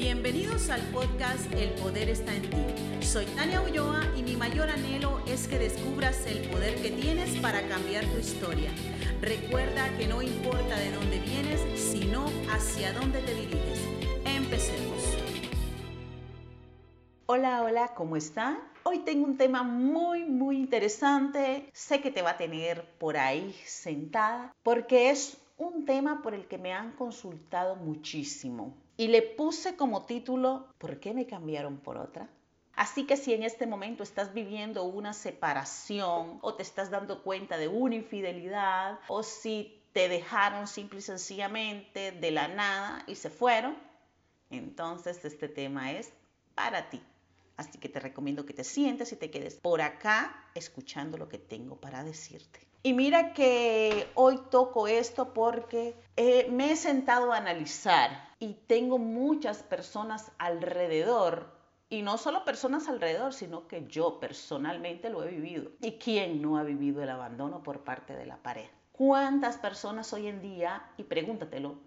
Bienvenidos al podcast El Poder está en ti. Soy Tania Ulloa y mi mayor anhelo es que descubras el poder que tienes para cambiar tu historia. Recuerda que no importa de dónde vienes, sino hacia dónde te diriges. Empecemos. Hola, hola, ¿cómo están? Hoy tengo un tema muy, muy interesante. Sé que te va a tener por ahí sentada porque es un tema por el que me han consultado muchísimo y le puse como título ¿Por qué me cambiaron por otra? Así que si en este momento estás viviendo una separación o te estás dando cuenta de una infidelidad o si te dejaron simple y sencillamente de la nada y se fueron, entonces este tema es para ti. Así que te recomiendo que te sientes y te quedes por acá escuchando lo que tengo para decirte. Y mira que hoy toco esto porque eh, me he sentado a analizar y tengo muchas personas alrededor y no solo personas alrededor, sino que yo personalmente lo he vivido. ¿Y quién no ha vivido el abandono por parte de la pareja? ¿Cuántas personas hoy en día, y pregúntatelo,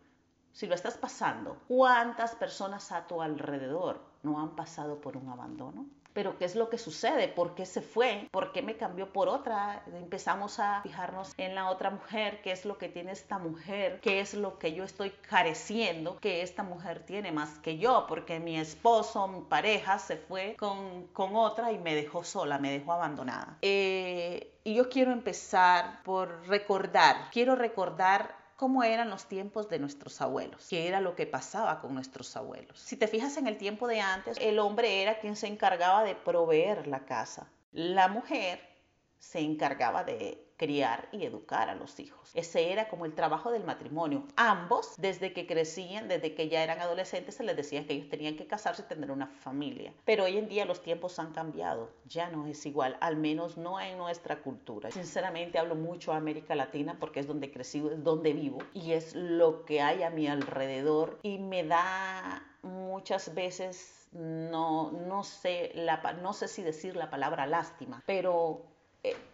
si lo estás pasando, cuántas personas a tu alrededor no han pasado por un abandono? Pero ¿qué es lo que sucede? ¿Por qué se fue? ¿Por qué me cambió por otra? Empezamos a fijarnos en la otra mujer, qué es lo que tiene esta mujer, qué es lo que yo estoy careciendo, que esta mujer tiene más que yo, porque mi esposo, mi pareja se fue con, con otra y me dejó sola, me dejó abandonada. Eh, y yo quiero empezar por recordar, quiero recordar cómo eran los tiempos de nuestros abuelos, qué era lo que pasaba con nuestros abuelos. Si te fijas en el tiempo de antes, el hombre era quien se encargaba de proveer la casa. La mujer se encargaba de criar y educar a los hijos. Ese era como el trabajo del matrimonio. Ambos, desde que crecían, desde que ya eran adolescentes, se les decía que ellos tenían que casarse y tener una familia. Pero hoy en día los tiempos han cambiado, ya no es igual, al menos no en nuestra cultura. Sinceramente hablo mucho a América Latina porque es donde crecí, es donde vivo y es lo que hay a mi alrededor y me da muchas veces no, no, sé, la, no sé si decir la palabra lástima, pero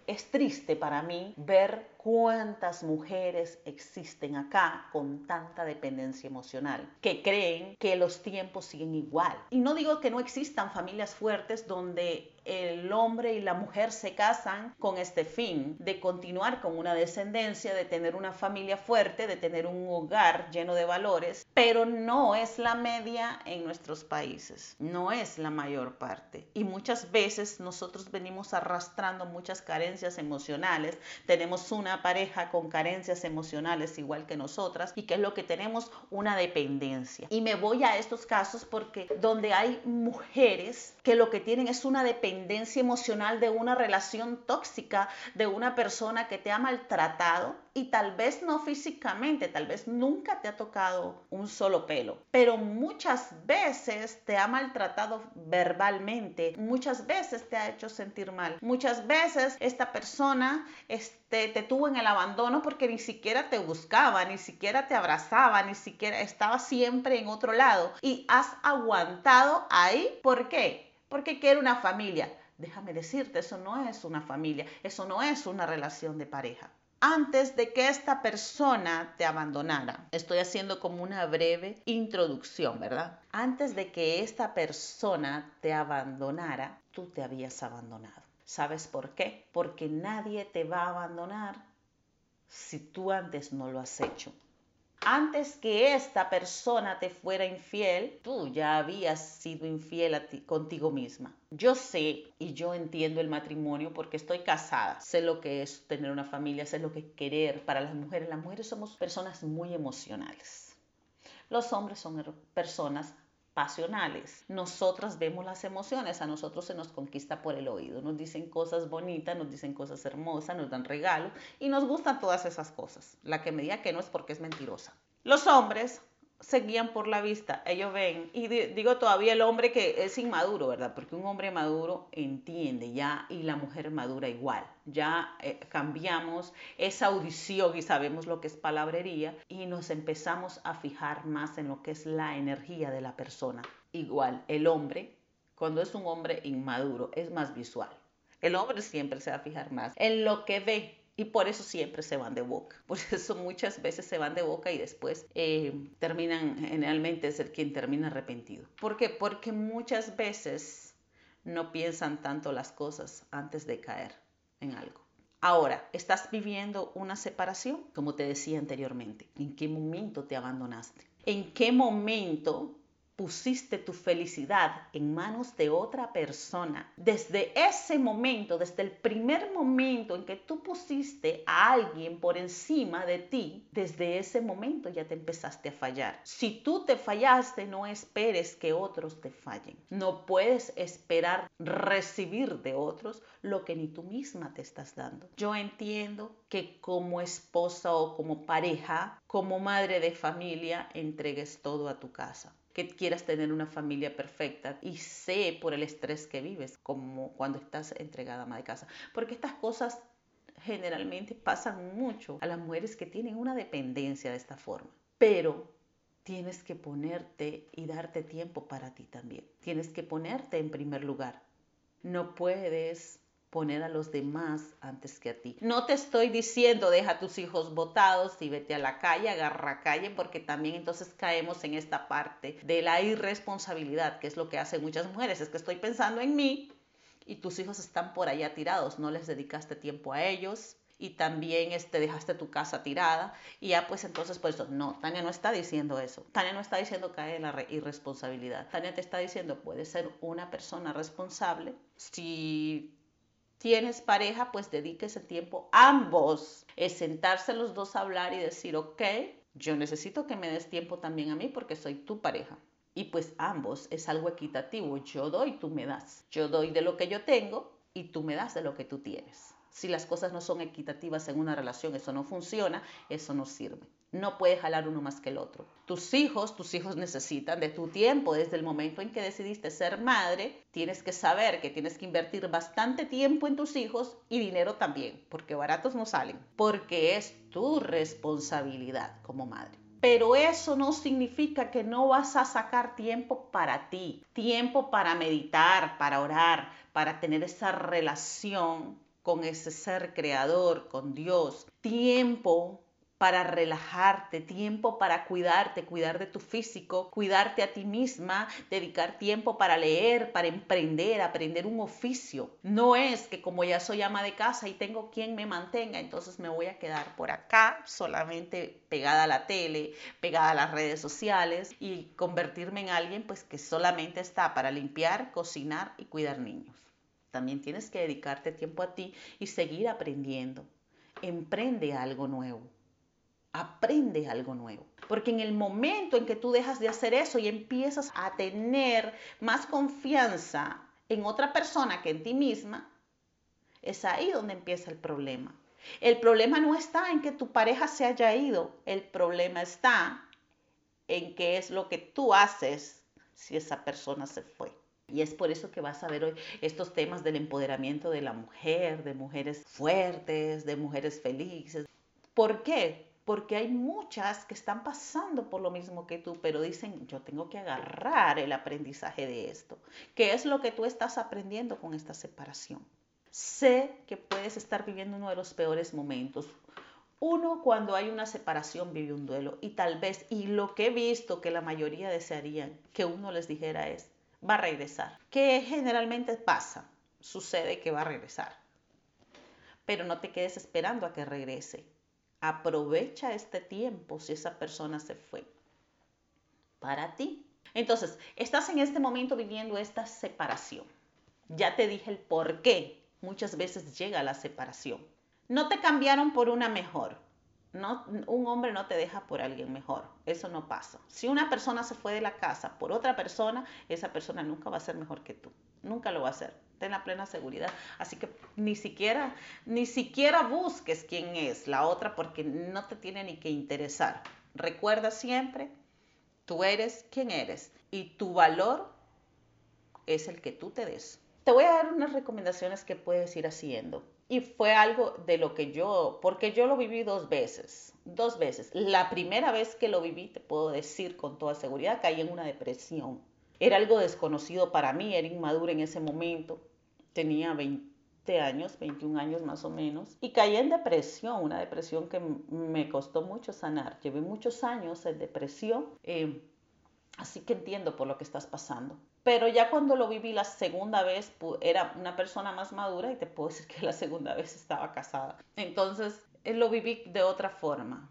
es triste para mí ver cuántas mujeres existen acá con tanta dependencia emocional, que creen que los tiempos siguen igual. Y no digo que no existan familias fuertes donde el hombre y la mujer se casan con este fin de continuar con una descendencia, de tener una familia fuerte, de tener un hogar lleno de valores, pero no es la media en nuestros países, no es la mayor parte. Y muchas veces nosotros venimos arrastrando muchas carencias emocionales, tenemos una pareja con carencias emocionales igual que nosotras y que es lo que tenemos una dependencia. Y me voy a estos casos porque donde hay mujeres que lo que tienen es una dependencia, emocional de una relación tóxica, de una persona que te ha maltratado y tal vez no físicamente, tal vez nunca te ha tocado un solo pelo, pero muchas veces te ha maltratado verbalmente, muchas veces te ha hecho sentir mal, muchas veces esta persona este, te tuvo en el abandono porque ni siquiera te buscaba, ni siquiera te abrazaba, ni siquiera estaba siempre en otro lado y has aguantado ahí, ¿por qué? porque quiere una familia. Déjame decirte, eso no es una familia, eso no es una relación de pareja. Antes de que esta persona te abandonara, estoy haciendo como una breve introducción, ¿verdad? Antes de que esta persona te abandonara, tú te habías abandonado. ¿Sabes por qué? Porque nadie te va a abandonar si tú antes no lo has hecho antes que esta persona te fuera infiel, tú ya habías sido infiel a ti, contigo misma. Yo sé y yo entiendo el matrimonio porque estoy casada. Sé lo que es tener una familia, sé lo que es querer para las mujeres. Las mujeres somos personas muy emocionales. Los hombres son personas pasionales. Nosotras vemos las emociones, a nosotros se nos conquista por el oído, nos dicen cosas bonitas, nos dicen cosas hermosas, nos dan regalos y nos gustan todas esas cosas. La que me diga que no es porque es mentirosa. Los hombres se guían por la vista, ellos ven, y digo todavía el hombre que es inmaduro, ¿verdad? Porque un hombre maduro entiende ya y la mujer madura igual. Ya eh, cambiamos esa audición y sabemos lo que es palabrería y nos empezamos a fijar más en lo que es la energía de la persona. Igual, el hombre, cuando es un hombre inmaduro, es más visual. El hombre siempre se va a fijar más en lo que ve, Y por eso siempre se van de boca. Por eso muchas veces se van de boca y después eh, terminan, generalmente ser quien termina arrepentido. ¿Por qué? Porque muchas veces no piensan tanto las cosas antes de caer en algo. Ahora, ¿estás viviendo una separación? Como te decía anteriormente, ¿en qué momento te abandonaste? ¿En qué momento pusiste tu felicidad en manos de otra persona, desde ese momento, desde el primer momento en que tú pusiste a alguien por encima de ti, desde ese momento ya te empezaste a fallar. Si tú te fallaste, no esperes que otros te fallen. No puedes esperar recibir de otros lo que ni tú misma te estás dando. Yo entiendo que como esposa o como pareja, como madre de familia, entregues todo a tu casa que quieras tener una familia perfecta y sé por el estrés que vives, como cuando estás entregada a de casa. Porque estas cosas generalmente pasan mucho a las mujeres que tienen una dependencia de esta forma. Pero tienes que ponerte y darte tiempo para ti también. Tienes que ponerte en primer lugar. No puedes poner a los demás antes que a ti. No te estoy diciendo deja a tus hijos botados y vete a la calle, agarra calle, porque también entonces caemos en esta parte de la irresponsabilidad, que es lo que hacen muchas mujeres. Es que estoy pensando en mí y tus hijos están por allá tirados, no les dedicaste tiempo a ellos, y también este, dejaste tu casa tirada y ya pues entonces por eso, no, Tania no está diciendo eso, Tania no está diciendo caer en la irresponsabilidad, Tania te está diciendo puedes ser una persona responsable si tienes pareja, pues dedíquese tiempo ambos. Es sentarse los dos a hablar y decir, ok, yo necesito que me des tiempo también a mí porque soy tu pareja. Y pues ambos es algo equitativo. Yo doy, tú me das. Yo doy de lo que yo tengo y tú me das de lo que tú tienes. Si las cosas no son equitativas en una relación, eso no funciona, eso no sirve. No puede jalar uno más que el otro. Tus hijos, tus hijos necesitan de tu tiempo. Desde el momento en que decidiste ser madre, tienes que saber que tienes que invertir bastante tiempo en tus hijos y dinero también, porque baratos no salen, porque es tu responsabilidad como madre. Pero eso no significa que no vas a sacar tiempo para ti, tiempo para meditar, para orar, para tener esa relación con ese ser creador, con Dios, tiempo para relajarte, tiempo para cuidarte, cuidar de tu físico, cuidarte a ti misma, dedicar tiempo para leer, para emprender, aprender un oficio. No es que como ya soy ama de casa y tengo quien me mantenga, entonces me voy a quedar por acá solamente pegada a la tele, pegada a las redes sociales y convertirme en alguien pues que solamente está para limpiar, cocinar y cuidar niños. También tienes que dedicarte tiempo a ti y seguir aprendiendo. Emprende algo nuevo aprende algo nuevo. Porque en el momento en que tú dejas de hacer eso y empiezas a tener más confianza en otra persona que en ti misma, es ahí donde empieza el problema. El problema no está en que tu pareja se haya ido, el problema está en qué es lo que tú haces si esa persona se fue. Y es por eso que vas a ver hoy estos temas del empoderamiento de la mujer, de mujeres fuertes, de mujeres felices. ¿Por qué? Porque hay muchas que están pasando por lo mismo que tú, pero dicen, yo tengo que agarrar el aprendizaje de esto. ¿Qué es lo que tú estás aprendiendo con esta separación? Sé que puedes estar viviendo uno de los peores momentos. Uno cuando hay una separación vive un duelo y tal vez, y lo que he visto que la mayoría desearían que uno les dijera es, va a regresar. ¿Qué generalmente pasa? Sucede que va a regresar. Pero no te quedes esperando a que regrese Aprovecha este tiempo si esa persona se fue para ti. Entonces, estás en este momento viviendo esta separación. Ya te dije el por qué muchas veces llega la separación. No te cambiaron por una mejor. No, un hombre no te deja por alguien mejor. Eso no pasa. Si una persona se fue de la casa por otra persona, esa persona nunca va a ser mejor que tú. Nunca lo va a hacer ten la plena seguridad. Así que ni siquiera, ni siquiera busques quién es la otra porque no te tiene ni que interesar. Recuerda siempre, tú eres quien eres y tu valor es el que tú te des. Te voy a dar unas recomendaciones que puedes ir haciendo. Y fue algo de lo que yo, porque yo lo viví dos veces, dos veces. La primera vez que lo viví, te puedo decir con toda seguridad, caí en una depresión. Era algo desconocido para mí, era inmadura en ese momento tenía 20, 20 años, 21 años más o menos, y caí en depresión, una depresión que me costó mucho sanar. Llevé muchos años en depresión, eh, así que entiendo por lo que estás pasando. Pero ya cuando lo viví la segunda vez, era una persona más madura y te puedo decir que la segunda vez estaba casada. Entonces, eh, lo viví de otra forma.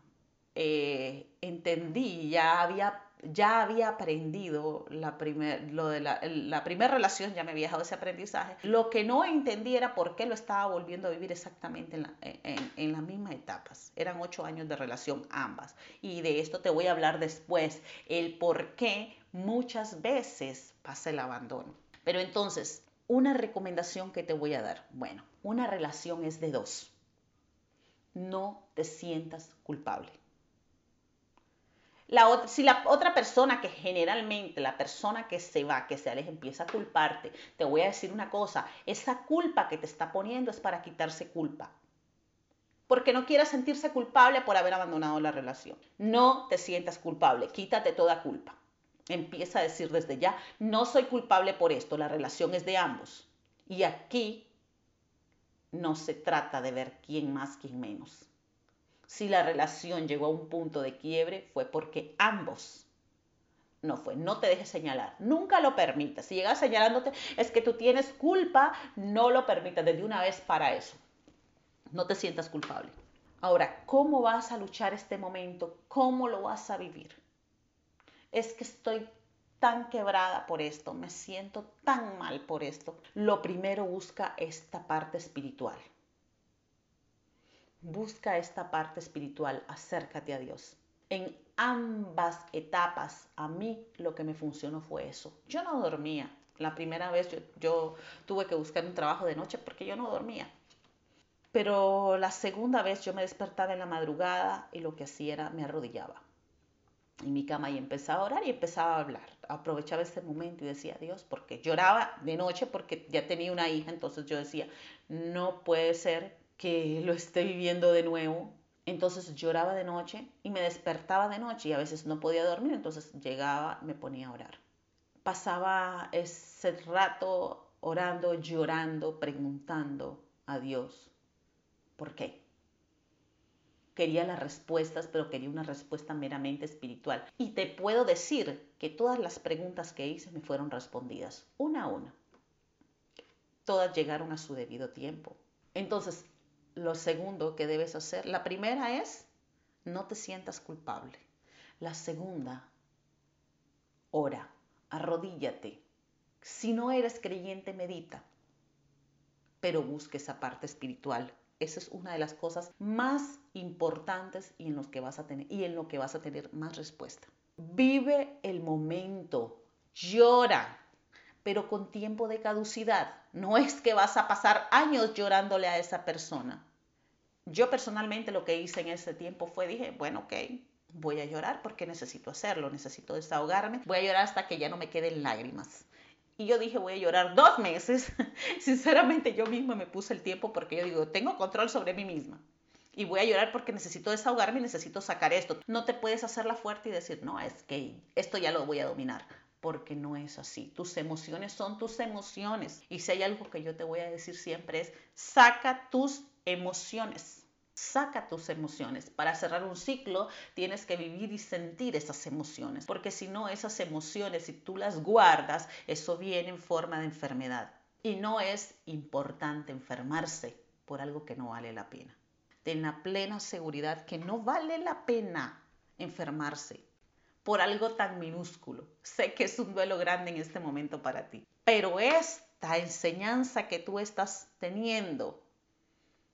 Eh, entendí, ya había ya había aprendido la primer, lo de la, la primera relación, ya me había dejado ese aprendizaje. Lo que no entendí era por qué lo estaba volviendo a vivir exactamente en, en, en las mismas etapas. Eran ocho años de relación ambas. Y de esto te voy a hablar después, el por qué muchas veces pasa el abandono. Pero entonces, una recomendación que te voy a dar. Bueno, una relación es de dos. No te sientas culpable si la otra persona que generalmente, la persona que se va, que se aleja, empieza a culparte, te voy a decir una cosa, esa culpa que te está poniendo es para quitarse culpa. Porque no quieras sentirse culpable por haber abandonado la relación. No te sientas culpable, quítate toda culpa. Empieza a decir desde ya, no soy culpable por esto, la relación es de ambos. Y aquí no se trata de ver quién más, quién menos si la relación llegó a un punto de quiebre fue porque ambos no fue. No te dejes señalar. Nunca lo permitas. Si llegas señalándote, es que tú tienes culpa, no lo permitas desde una vez para eso. No te sientas culpable. Ahora, ¿cómo vas a luchar este momento? ¿Cómo lo vas a vivir? Es que estoy tan quebrada por esto, me siento tan mal por esto. Lo primero busca esta parte espiritual. Busca esta parte espiritual, acércate a Dios. En ambas etapas, a mí lo que me funcionó fue eso. Yo no dormía. La primera vez yo, tuve que buscar un trabajo de noche porque yo no dormía. Pero la segunda vez yo me despertaba en la madrugada y lo que hacía era me arrodillaba en mi cama y empezaba a orar y empezaba a hablar. Aprovechaba ese momento y decía, Dios, porque lloraba de noche porque ya tenía una hija, entonces yo decía, no puede ser que lo esté viviendo de nuevo. Entonces lloraba de noche y me despertaba de noche y a veces no podía dormir, entonces llegaba, me ponía a orar. Pasaba ese rato orando, llorando, preguntando a Dios, ¿por qué? Quería las respuestas, pero quería una respuesta meramente espiritual. Y te puedo decir que todas las preguntas que hice me fueron respondidas, una a una. Todas llegaron a su debido tiempo. Entonces, lo segundo que debes hacer, la primera es, no te sientas culpable. La segunda, ora, arrodíllate. Si no eres creyente, medita, pero busque esa parte espiritual. Esa es una de las cosas más importantes y en, los que vas a tener, y en lo que vas a tener más respuesta. Vive el momento, llora, pero con tiempo de caducidad. No es que vas a pasar años llorándole a esa persona. Yo personalmente lo que hice en ese tiempo fue, dije, bueno, ok, voy a llorar porque necesito hacerlo, necesito desahogarme, voy a llorar hasta que ya no me queden lágrimas. Y yo dije, voy a llorar dos meses. Sinceramente yo misma me puse el tiempo porque yo digo, tengo control sobre mí misma. Y voy a llorar porque necesito desahogarme y necesito sacar esto. No te puedes hacerla fuerte y decir, no, es que esto ya lo voy a dominar. Porque no es así. Tus emociones son tus emociones. Y si hay algo que yo te voy a decir siempre es, saca tus emociones. Saca tus emociones. Para cerrar un ciclo tienes que vivir y sentir esas emociones, porque si no, esas emociones, si tú las guardas, eso viene en forma de enfermedad. Y no es importante enfermarse por algo que no vale la pena. Ten la plena seguridad que no vale la pena enfermarse por algo tan minúsculo. Sé que es un duelo grande en este momento para ti, pero esta enseñanza que tú estás teniendo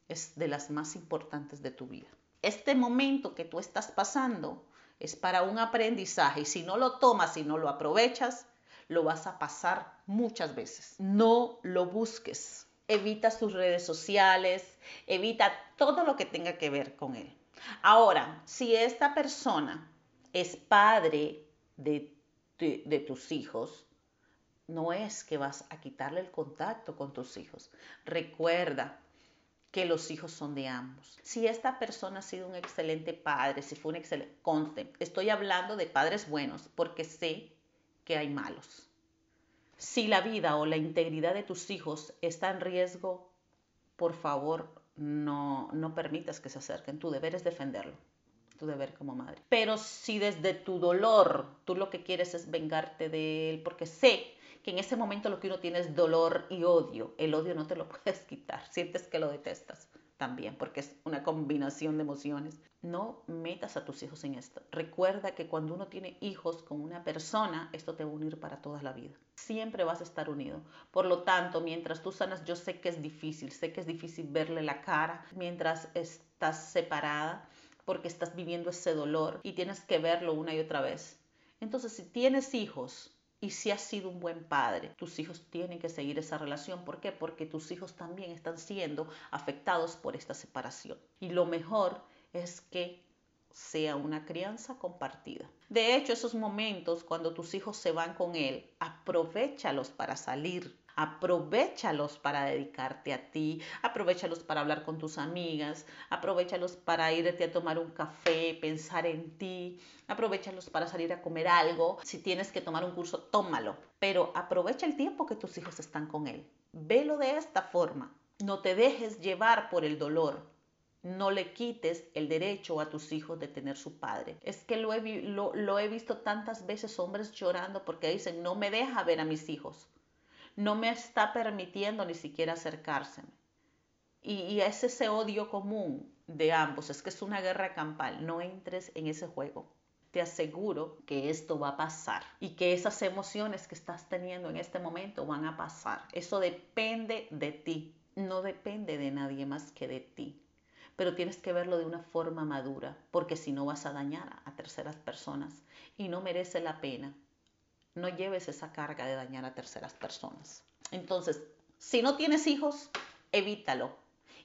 es de las más importantes de tu vida. Este momento que tú estás pasando es para un aprendizaje y si no lo tomas y no lo aprovechas, lo vas a pasar muchas veces. No lo busques. Evita sus redes sociales, evita todo lo que tenga que ver con él. Ahora, si esta persona es padre de, de tus hijos, no es que vas a quitarle el contacto con tus hijos. Recuerda, que los hijos son de ambos. Si esta persona ha sido un excelente padre, si fue un excelente, conste, estoy hablando de padres buenos porque sé que hay malos. Si la vida o la integridad de tus hijos está en riesgo, por favor, no, no permitas que se acerquen. Tu deber es defenderlo tu deber como madre. Pero si desde tu dolor tú lo que quieres es vengarte de él, porque sé que en ese momento lo que uno tiene es dolor y odio, el odio no te lo puedes quitar, sientes que lo detestas también, porque es una combinación de emociones. No metas a tus hijos en esto. Recuerda que cuando uno tiene hijos con una persona, esto te va a unir para toda la vida. Siempre vas a estar unido. Por lo tanto, mientras tú sanas, yo sé que es difícil, sé que es difícil verle la cara mientras estás separada, porque estás viviendo ese dolor y tienes que verlo una y otra vez. Entonces, si tienes hijos, y si has sido un buen padre, tus hijos tienen que seguir esa relación. ¿Por qué? Porque tus hijos también están siendo afectados por esta separación. Y lo mejor es que sea una crianza compartida. De hecho, esos momentos cuando tus hijos se van con él, aprovechalos para salir Aprovechalos para dedicarte a ti, aprovechalos para hablar con tus amigas, aprovechalos para irte a tomar un café, pensar en ti, aprovechalos para salir a comer algo. Si tienes que tomar un curso, tómalo, pero aprovecha el tiempo que tus hijos están con él. Velo de esta forma. No te dejes llevar por el dolor, no le quites el derecho a tus hijos de tener su padre. Es que lo he, lo he, visto tantas veces hombres llorando porque dicen, no me deja ver a mis hijos no me está permitiendo ni siquiera acercárseme. Y, es ese odio común de ambos, es que es una guerra campal, no entres en ese juego. Te aseguro que esto va a pasar y que esas emociones que estás teniendo en este momento van a pasar. Eso depende de ti, no depende de nadie más que de ti. Pero tienes que verlo de una forma madura, porque si no vas a dañar a terceras personas y no merece la pena no lleves esa carga de dañar a terceras personas. Entonces, si no tienes hijos, evítalo.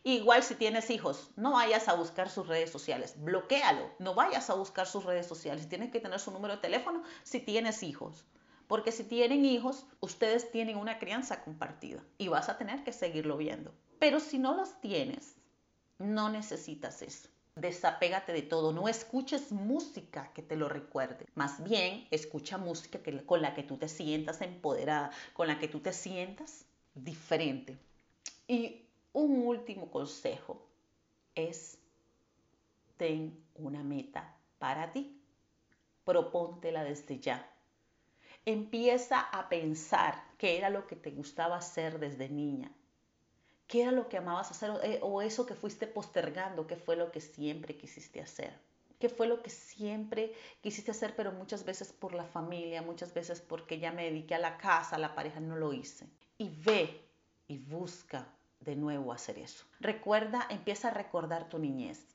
Igual si tienes hijos, no vayas a buscar sus redes sociales, bloquealo, no vayas a buscar sus redes sociales, tienes que tener su número de teléfono si tienes hijos. Porque si tienen hijos, ustedes tienen una crianza compartida y vas a tener que seguirlo viendo. Pero si no los tienes, no necesitas eso desapégate de todo, no escuches música que te lo recuerde, más bien escucha música con la que tú te sientas empoderada, con la que tú te sientas diferente. Y un último consejo es, ten una meta para ti, propóntela desde ya. Empieza a pensar qué era lo que te gustaba hacer desde niña, ¿Qué era lo que amabas hacer eh, o eso que fuiste postergando? ¿Qué fue lo que siempre quisiste hacer? ¿Qué fue lo que siempre quisiste hacer, pero muchas veces por la familia, muchas veces porque ya me dediqué a la casa, a la pareja, no lo hice? Y ve y busca de nuevo hacer eso. Recuerda, empieza a recordar tu niñez.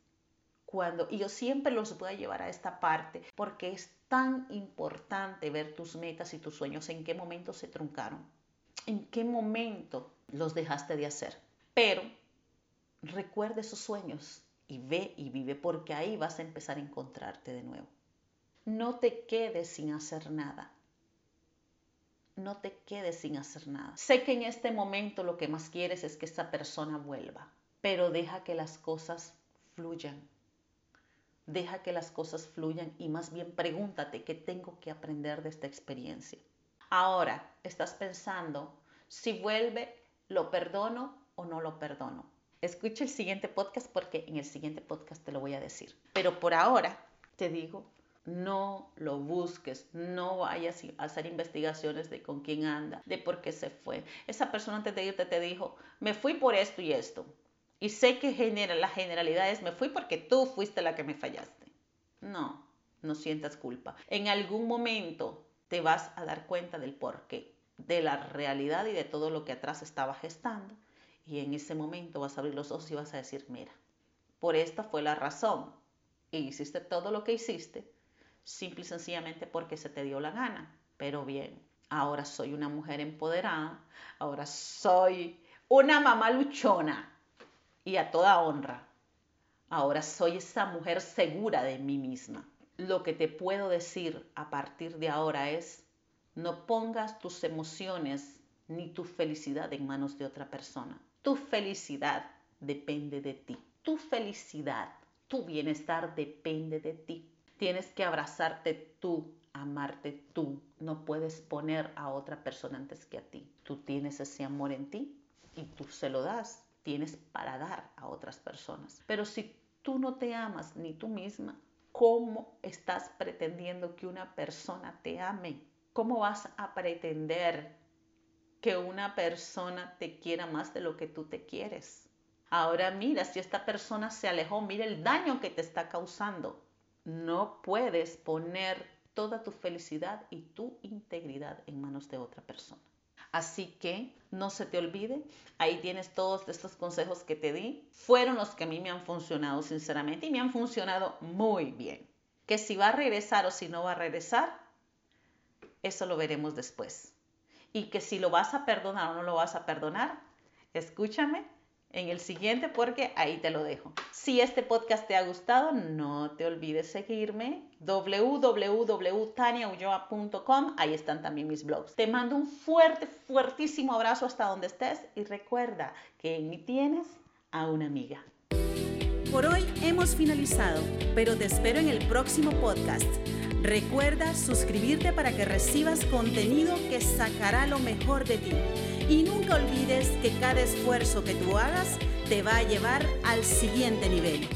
Cuando, y yo siempre los voy a llevar a esta parte porque es tan importante ver tus metas y tus sueños, en qué momento se truncaron, en qué momento los dejaste de hacer. Pero recuerda esos sueños y ve y vive porque ahí vas a empezar a encontrarte de nuevo. No te quedes sin hacer nada. No te quedes sin hacer nada. Sé que en este momento lo que más quieres es que esa persona vuelva, pero deja que las cosas fluyan. Deja que las cosas fluyan y más bien pregúntate qué tengo que aprender de esta experiencia. Ahora estás pensando, si vuelve, ¿lo perdono o no lo perdono. Escucha el siguiente podcast porque en el siguiente podcast te lo voy a decir. Pero por ahora te digo, no lo busques, no vayas a hacer investigaciones de con quién anda, de por qué se fue. Esa persona antes de irte te dijo, me fui por esto y esto. Y sé que genera, la generalidad es, me fui porque tú fuiste la que me fallaste. No, no sientas culpa. En algún momento te vas a dar cuenta del porqué, de la realidad y de todo lo que atrás estaba gestando y en ese momento vas a abrir los ojos y vas a decir, mira, por esta fue la razón. Y hiciste todo lo que hiciste, simple y sencillamente porque se te dio la gana. Pero bien, ahora soy una mujer empoderada, ahora soy una mamá luchona y a toda honra. Ahora soy esa mujer segura de mí misma. Lo que te puedo decir a partir de ahora es, no pongas tus emociones ni tu felicidad en manos de otra persona. Tu felicidad depende de ti. Tu felicidad, tu bienestar depende de ti. Tienes que abrazarte tú, amarte tú. No puedes poner a otra persona antes que a ti. Tú tienes ese amor en ti y tú se lo das tienes para dar a otras personas. Pero si tú no te amas ni tú misma, ¿cómo estás pretendiendo que una persona te ame? ¿Cómo vas a pretender que una persona te quiera más de lo que tú te quieres? Ahora mira, si esta persona se alejó, mira el daño que te está causando. No puedes poner toda tu felicidad y tu integridad en manos de otra persona. Así que no se te olvide, ahí tienes todos estos consejos que te di. Fueron los que a mí me han funcionado sinceramente y me han funcionado muy bien. Que si va a regresar o si no va a regresar, eso lo veremos después. Y que si lo vas a perdonar o no lo vas a perdonar, escúchame en el siguiente porque ahí te lo dejo. Si este podcast te ha gustado, no te olvides seguirme www.taniaulloa.com, ahí están también mis blogs. Te mando un fuerte, fuertísimo abrazo hasta donde estés y recuerda que en mí tienes a una amiga. Por hoy hemos finalizado, pero te espero en el próximo podcast. Recuerda suscribirte para que recibas contenido que sacará lo mejor de ti. Y nunca olvides que cada esfuerzo que tú hagas te va a llevar al siguiente nivel.